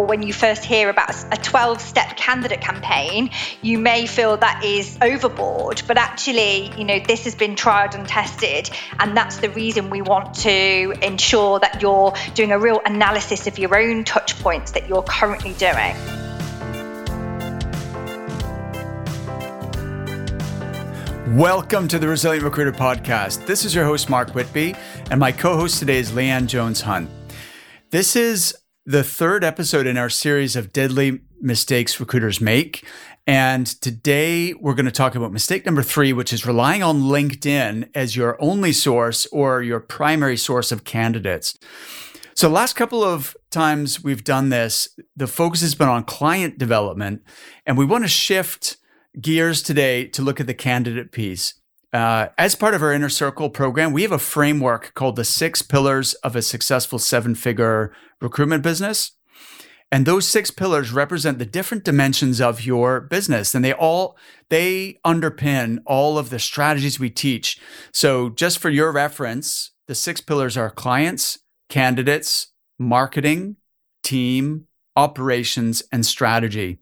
or when you first hear about a 12 step candidate campaign, you may feel that is overboard. But actually, you know, this has been tried and tested. And that's the reason we want to ensure that you're doing a real analysis of your own touch points that you're currently doing. Welcome to the Resilient Recruiter Podcast. This is your host, Mark Whitby, and my co host today is Leanne Jones Hunt. This is the third episode in our series of deadly mistakes recruiters make. And today we're going to talk about mistake number three, which is relying on LinkedIn as your only source or your primary source of candidates. So, last couple of times we've done this, the focus has been on client development, and we want to shift gears today to look at the candidate piece. Uh, as part of our Inner Circle program, we have a framework called the six pillars of a successful seven figure recruitment business. And those six pillars represent the different dimensions of your business and they all they underpin all of the strategies we teach. So just for your reference, the six pillars are clients, candidates, marketing, team, operations and strategy.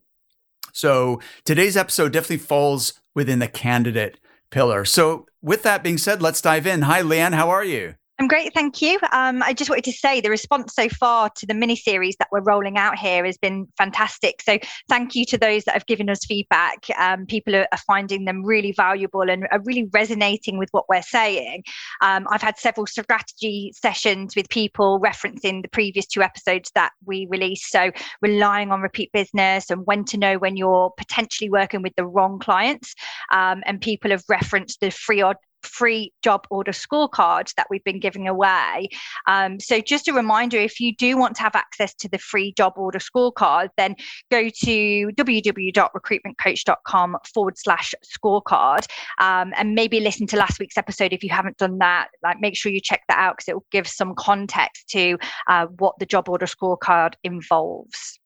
So today's episode definitely falls within the candidate pillar. So with that being said, let's dive in. Hi, Leanne. How are you? I'm great, thank you. Um, I just wanted to say the response so far to the mini series that we're rolling out here has been fantastic. So thank you to those that have given us feedback. Um, people are, are, finding them really valuable and are really resonating with what we're saying. Um, I've had several strategy sessions with people referencing the previous two episodes that we released. So relying on repeat business and when to know when you're potentially working with the wrong clients. Um, and people have referenced the free free job order scorecard that we've been giving away. Um, so, just a reminder if you do want to have access to the free job order scorecard, then go to www.recruitmentcoach.com forward slash scorecard um, and maybe listen to last week's episode if you haven't done that. Like, make sure you check that out because it will give some context to uh, what the job order scorecard involves.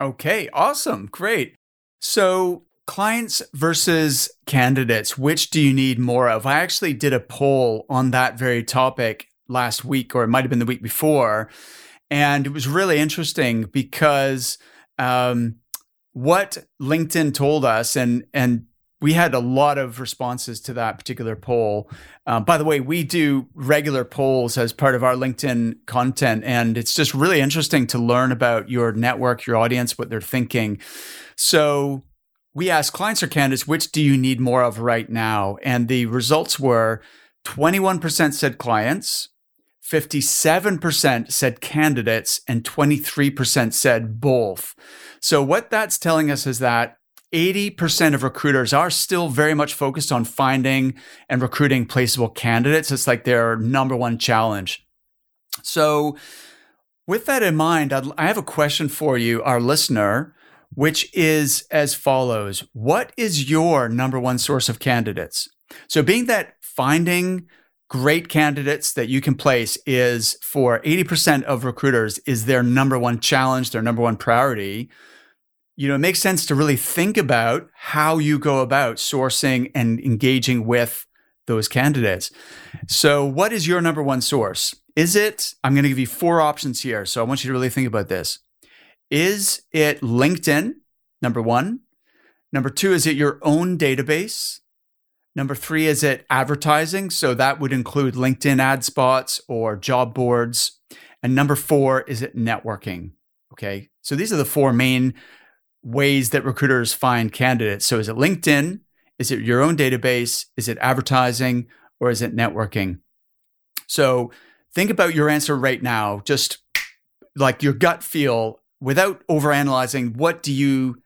Okay, awesome. Great. So, clients versus candidates, which do you need more of? I actually did a poll on that very topic last week, or it might have been the week before. And it was really interesting because um, what LinkedIn told us, and and we had a lot of responses to that particular poll. Uh, by the way, we do regular polls as part of our LinkedIn content, and it's just really interesting to learn about your network, your audience, what they're thinking. So we asked clients or candidates, which do you need more of right now? And the results were 21% said clients, 57% said candidates, and 23% said both. So, what that's telling us is that 80% of recruiters are still very much focused on finding and recruiting placeable candidates. It's like their number one challenge. So, with that in mind, i have a question for you, our listener which is as follows What is your number one source of candidates? So, being that finding great candidates that you can place is for 80% of recruiters is their number one challenge, their number one priority. You know, it makes sense to really think about how you go about sourcing and engaging with those candidates. So, what is your number one source? Is it, I'm going to give you four options here. So, I want you to really think about this. Is it LinkedIn? Number one. Number two, is it your own database? Number three, is it advertising? So that would include LinkedIn ad spots or job boards. And number four, is it networking? Okay. So these are the four main ways that recruiters find candidates. So is it LinkedIn? Is it your own database? Is it advertising? Or is it networking? So think about your answer right now, just like your gut feel without overanalyzing, what do you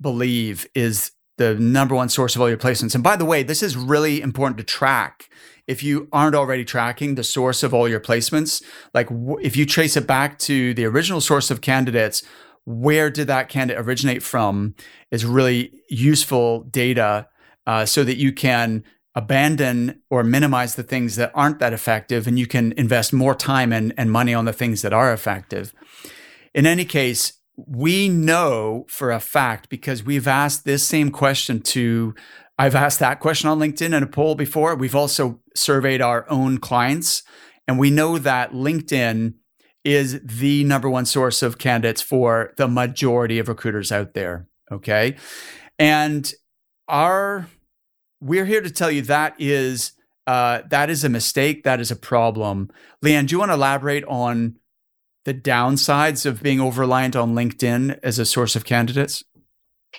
believe is the number one source of all your placements? And by the way, this is really important to track. If you aren't already tracking the source of all your placements, like w- if you trace it back to the original source of candidates, where did that candidate originate from is really useful data uh, so that you can abandon or minimize the things that aren't that effective and you can invest more time and, and money on the things that are effective. In any case, we know for a fact because we've asked this same question to I've asked that question on LinkedIn in a poll before. We've also surveyed our own clients and we know that LinkedIn is the number one source of candidates for the majority of recruiters out there. Okay. And our we're here to tell you that is uh, that is a mistake. That is a problem. Leanne, do you want to elaborate on the downsides of being over reliant on LinkedIn as a source of candidates?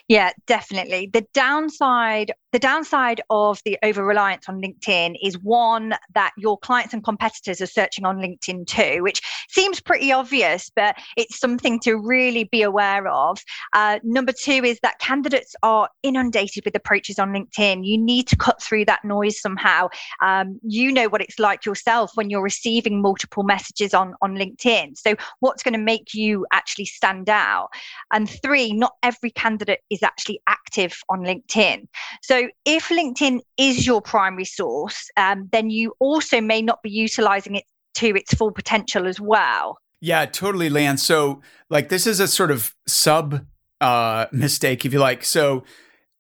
Yeah, definitely. The downside the downside of the over reliance on LinkedIn is one that your clients and competitors are searching on LinkedIn too, which seems pretty obvious, but it's something to really be aware of. Uh, number two is that candidates are inundated with approaches on LinkedIn. You need to cut through that noise somehow. Um, you know what it's like yourself when you're receiving multiple messages on, on LinkedIn. So, what's going to make you actually stand out? And three, not every candidate is actually active on LinkedIn. So if LinkedIn is your primary source, um, then you also may not be utilizing it to its full potential as well. Yeah, totally, Leanne. So, like, this is a sort of sub uh, mistake, if you like. So,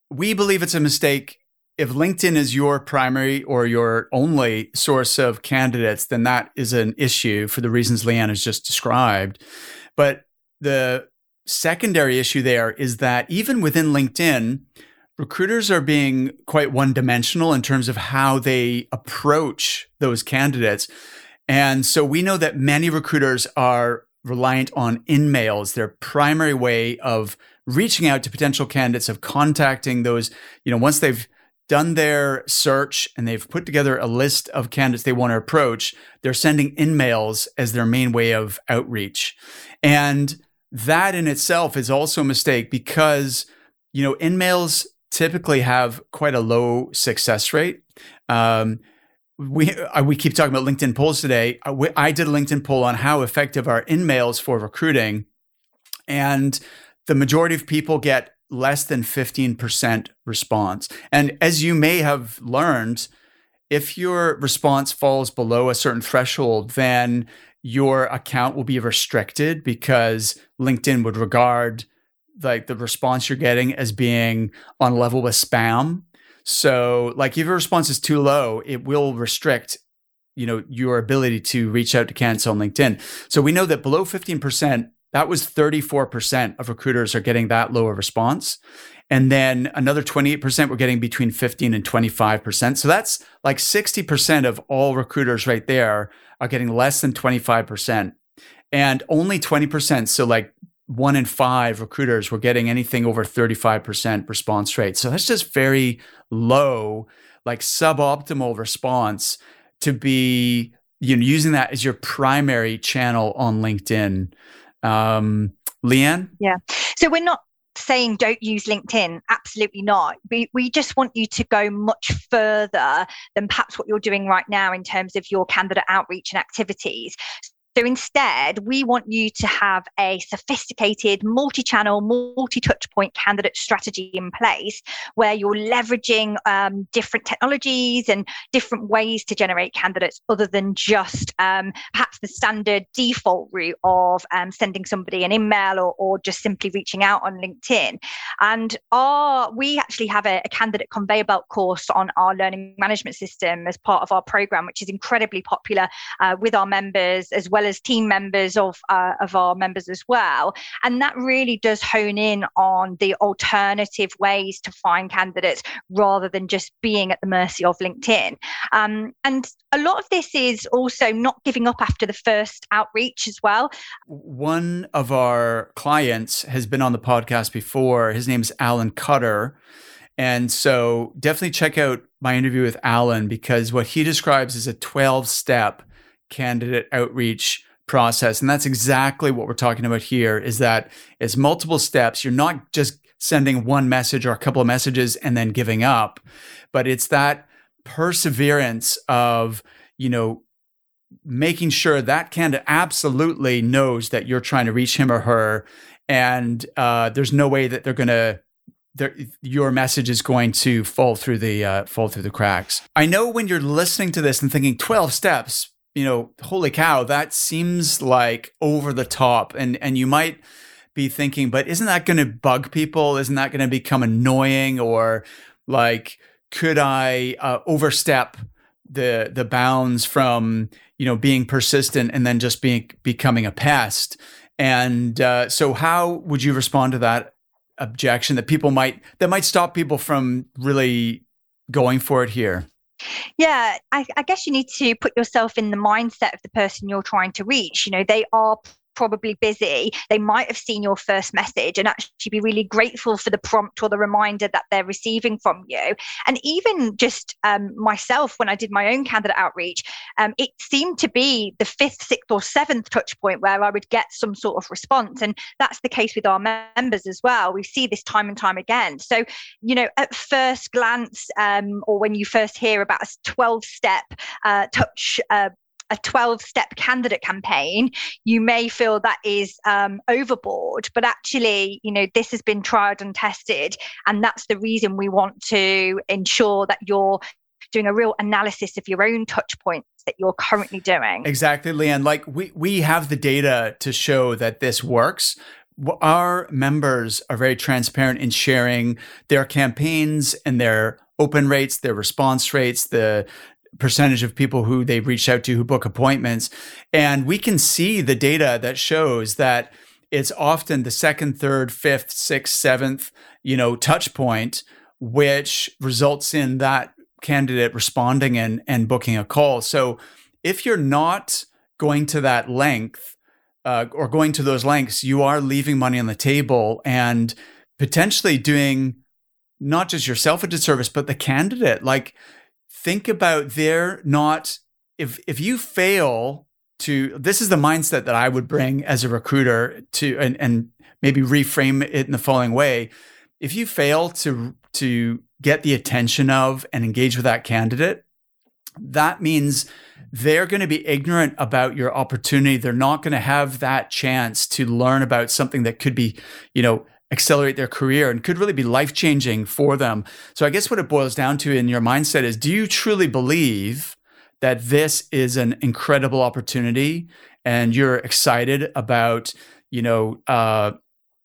we believe it's a mistake. If LinkedIn is your primary or your only source of candidates, then that is an issue for the reasons Leanne has just described. But the secondary issue there is that even within LinkedIn, recruiters are being quite one dimensional in terms of how they approach those candidates. And so we know that many recruiters are reliant on InMails, their primary way of reaching out to potential candidates, of contacting those, you know, once they've done their search and they've put together a list of candidates they want to approach, they're sending InMails as their main way of outreach. And that in itself is also a mistake because, you know, InMails typically have quite a low success rate. Um, we uh, we keep talking about LinkedIn polls today. Uh, I did a LinkedIn poll on how effective are InMails for recruiting, and the majority of people get less than 15% response. And as you may have learned, if your response falls below a certain threshold, then your account will be restricted because LinkedIn would regard like the response you're getting as being on level with spam. So like if your response is too low, it will restrict you know your ability to reach out to candidates on LinkedIn. So we know that below 15%, that was 34% of recruiters are getting that low a response. And then another 28% were getting between 15 and 25%. So that's like 60% of all recruiters right there are getting less than 25%. And only 20%, so like one in five recruiters were getting anything over 35% response rate. So that's just very low, like suboptimal response to be you know using that as your primary channel on LinkedIn. Um, Leanne? Yeah. So we're not saying don't use LinkedIn. Absolutely not. We, we just want you to go much further than perhaps what you're doing right now in terms of your candidate outreach and activities. So instead, we want you to have a sophisticated, multi channel, multi touch point candidate strategy in place where you're leveraging um, different technologies and different ways to generate candidates other than just um, perhaps the standard default route of um, sending somebody an email or, or just simply reaching out on LinkedIn. And our, we actually have a, a candidate conveyor belt course on our learning management system as part of our program, which is incredibly popular uh, with our members as well well as team members of uh, of our members as well. And that really does hone in on the alternative ways to find candidates rather than just being at the mercy of LinkedIn. Um, and a lot of this is also not giving up after the first outreach as well. One of our clients has been on the podcast before. His name is Alan Cutter. And so definitely check out my interview with Alan because what he describes is a 12 step candidate outreach process and that's exactly what we're talking about here is that it's multiple steps you're not just sending one message or a couple of messages and then giving up but it's that perseverance of you know making sure that candidate absolutely knows that you're trying to reach him or her and uh, there's no way that they're going to your message is going to fall through the uh, fall through the cracks. I know when you're listening to this and thinking 12 steps, you know, holy cow, that seems like over the top. And and you might be thinking, but isn't that going to bug people? Isn't that going to become annoying? Or like, could I uh, overstep the the bounds from you know being persistent and then just being becoming a pest. And uh, so, how would you respond to that objection that people might that might stop people from really going for it here? Yeah, I, I, guess you need to put yourself in the mindset of the person you're trying to reach. You know, they are probably busy, they might have seen your first message and actually be really grateful for the prompt or the reminder that they're receiving from you. And even just um, myself, when I did my own candidate outreach, um, it seemed to be the fifth, sixth, or seventh touch point where I would get some sort of response. And that's the case with our members as well. We see this time and time again. So, you know, at first glance, um, or when you first hear about a 12 step uh, touch uh, a 12 step candidate campaign, you may feel that is um, overboard. But actually, you know, this has been tried and tested. And that's the reason we want to ensure that you're doing a real analysis of your own touch points that you're currently doing. Exactly, Leanne. Like we, we have the data to show that this works. Our members are very transparent in sharing their campaigns and their open rates, their response rates, the percentage of people who they reach out to who book appointments. And we can see the data that shows that it's often the second, third, fifth, sixth, seventh, you know, touch point, which results in that candidate responding and, and booking a call. So if you're not going to that length uh, or going to those lengths, you are leaving money on the table and potentially doing not just yourself a disservice, but the candidate. Like think about their not if if you fail to this is the mindset that I would bring as a recruiter to and and maybe reframe it in the following way. If you fail to to get the attention of and engage with that candidate, that means they're going to be ignorant about your opportunity. They're not going to have that chance to learn about something that could be, you know, accelerate their career and could really be life changing for them. So I guess what it boils down to in your mindset is do you truly believe that this is an incredible opportunity and you're excited about, you know, uh,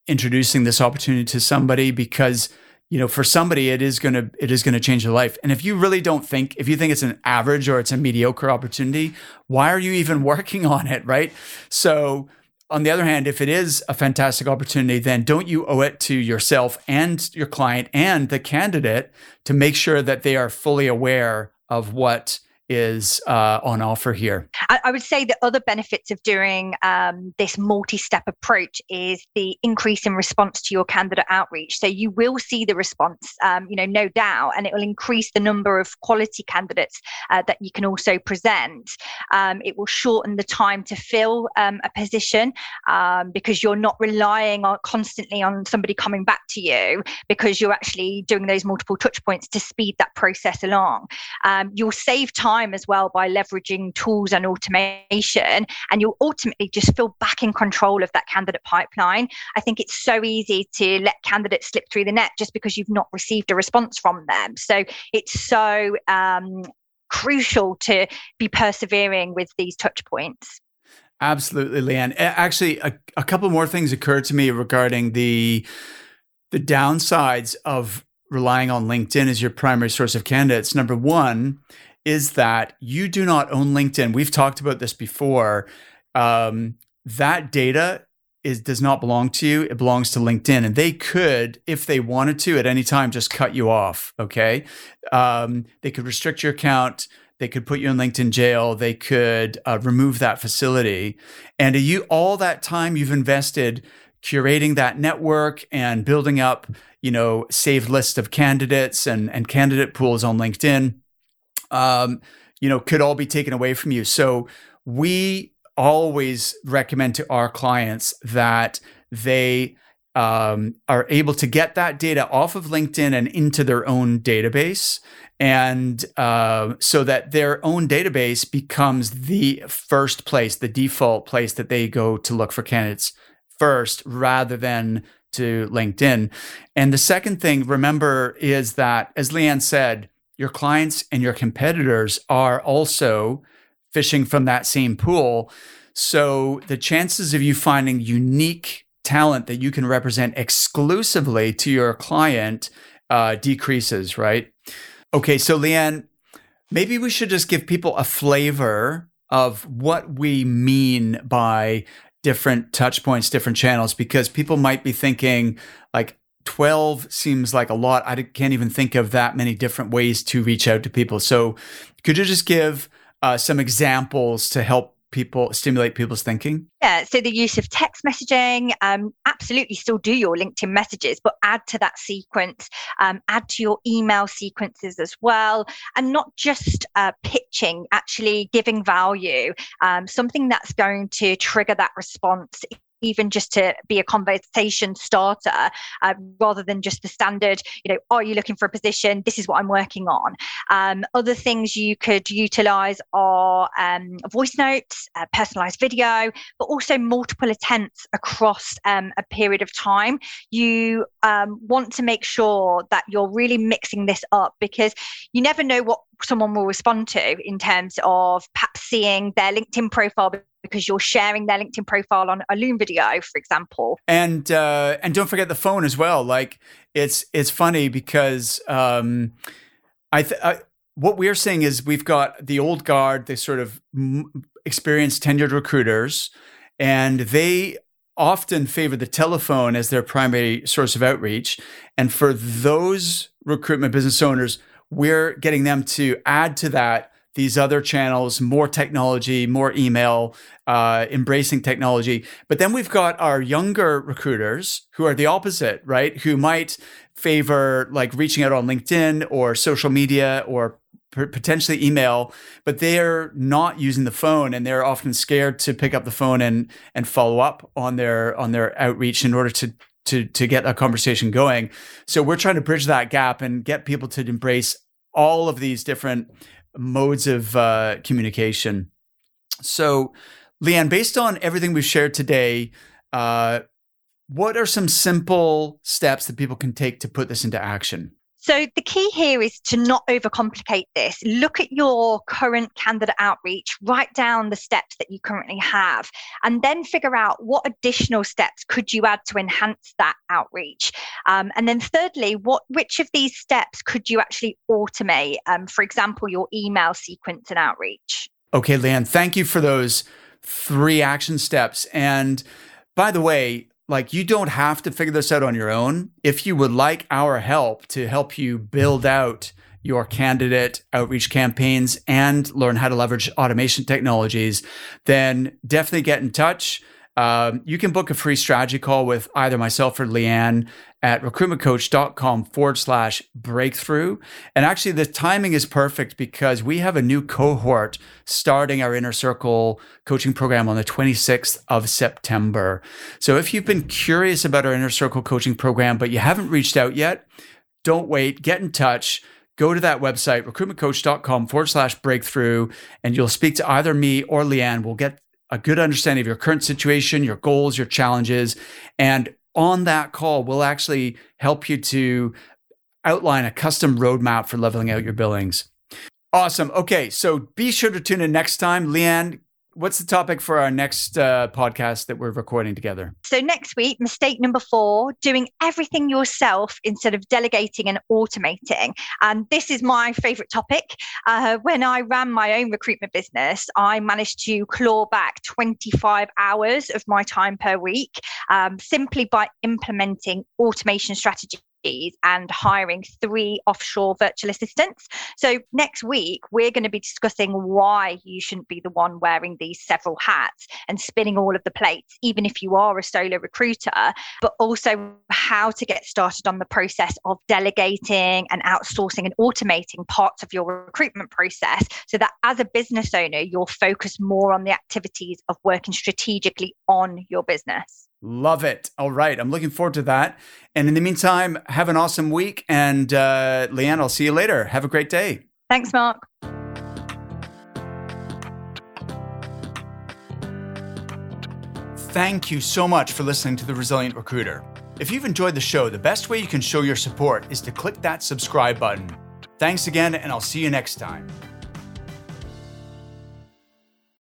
introducing this opportunity to somebody? Because you know for somebody it is going to it is going to change their life. And if you really don't think if you think it's an average or it's a mediocre opportunity why are you even working on it right? So on the other hand, if it is a fantastic opportunity, then don't you owe it to yourself and your client and the candidate to make sure that they are fully aware of what is uh, on offer here? I, I, would say the other benefits of doing um, this multi step approach is the increase in response to your candidate outreach. So you will see the response, um, you know, no doubt, and it will increase the number of quality candidates uh, that you can also present. Um, it will shorten the time to fill um, a position um, because you're not relying on constantly on somebody coming back to you because you're actually doing those multiple touch points to speed that process along. Um, you'll save time time as well by leveraging tools and automation. And you'll ultimately just feel back in control of that candidate pipeline. I think it's so easy to let candidates slip through the net just because you've not received a response from them. So it's so um, crucial to be persevering with these touch points. Absolutely, Leanne. Actually, a, a couple more things occurred to me regarding the the downsides of relying on LinkedIn as your primary source of candidates. Number one is that you do not own LinkedIn. We've talked about this before. Um, that data is does not belong to you. It belongs to LinkedIn, and they could, if they wanted to, at any time, just cut you off. Okay, um, they could restrict your account. They could put you in LinkedIn jail. They could uh, remove that facility, and you all that time you've invested curating that network and building up, you know, saved list of candidates and and candidate pools on LinkedIn um, you know, could all be taken away from you. So we always recommend to our clients that they um, are able to get that data off of LinkedIn and into their own database. And uh, so that their own database becomes the first place, the default place that they go to look for candidates first rather than to LinkedIn. And the second thing, remember, is that, as Leanne said, your clients and your competitors are also fishing from that same pool. So the chances of you finding unique talent that you can represent exclusively to your client uh, decreases, right? Okay, so Leanne, Maybe we should just give people a flavor of what we mean by different touch points, different channels, because people might be thinking like 12 seems like a lot. I can't even think of that many different ways to reach out to people. So could you just give uh, some examples to help people stimulate people's thinking? Yeah, so the use of text messaging, um, absolutely still do your LinkedIn messages, but add to that sequence, um, add to your email sequences as well, and not just uh, pitching, actually giving value, um, something that's going to trigger that response even just to be a conversation starter uh, rather than just the standard, you know, are you looking for a position? This is what I'm working on. Um, other things you could utilize are um, voice notes, uh, personalized video, but also multiple attempts across um, a period of time. You um, want to make sure that you're really mixing this up because you never know what someone will respond to in terms of perhaps seeing their LinkedIn profile because you're sharing their LinkedIn profile on a Loom video, for example. And uh, and don't forget the phone as well. Like it's it's funny because um, I, th- I what we're seeing is we've got the old guard, the sort of experienced tenured recruiters, and they often favor the telephone as their primary source of outreach. And for those recruitment business owners, we're getting them to add to that these other channels, more technology, more email, uh, embracing technology. But then we've got our younger recruiters who are the opposite, right? Who might favor like reaching out on LinkedIn or social media or potentially email, but they're not using the phone and they're often scared to pick up the phone and and follow up on their on their outreach in order to to to get a conversation going. So we're trying to bridge that gap and get people to embrace all of these different modes of uh, communication. So, Leanne, based on everything we've shared today, uh, what are some simple steps that people can take to put this into action? So the key here is to not overcomplicate this. Look at your current candidate outreach, write down the steps that you currently have, and then figure out what additional steps could you add to enhance that outreach. Um, and then thirdly, what which of these steps could you actually automate? Um, for example, your email sequence and outreach. Okay, Leanne, thank you for those three action steps. And by the way, like you don't have to figure this out on your own. If you would like our help to help you build out your candidate outreach campaigns and learn how to leverage automation technologies, then definitely get in touch. Um, you can book a free strategy call with either myself or Leanne at recruitmentcoach.com forward slash breakthrough. And actually, the timing is perfect because we have a new cohort starting our Inner Circle coaching program on the 26th of September. So if you've been curious about our Inner Circle coaching program, but you haven't reached out yet, don't wait, get in touch. Go to that website, recruitmentcoach.com forward slash breakthrough, and you'll speak to either me or Leanne. We'll get a good understanding of your current situation, your goals, your challenges, and on that call, we'll actually help you to outline a custom roadmap for leveling out your billings. Awesome. Okay, so be sure to tune in next time. Leanne, what's the topic for our next uh, podcast that we're recording together? So, next week, mistake number four doing everything yourself instead of delegating and automating. And this is my favorite topic. Uh, when I ran my own recruitment business, I managed to claw back 25 hours of my time per week um, simply by implementing automation strategies and hiring three offshore virtual assistants. So, next week, we're going to be discussing why you shouldn't be the one wearing these several hats and spinning all of the plates, even if you are a solo recruiter, but also how to get started on the process of delegating and outsourcing and automating parts of your recruitment process so that as a business owner, you'll focus more on the activities of working strategically on your business. Love it. All right. I'm looking forward to that. And in the meantime, have an awesome week. And uh, Leanne, I'll see you later. Have a great day. Thanks, Mark. Thank you so much for listening to The Resilient Recruiter. If you've enjoyed the show, the best way you can show your support is to click that subscribe button. Thanks again, and I'll see you next time.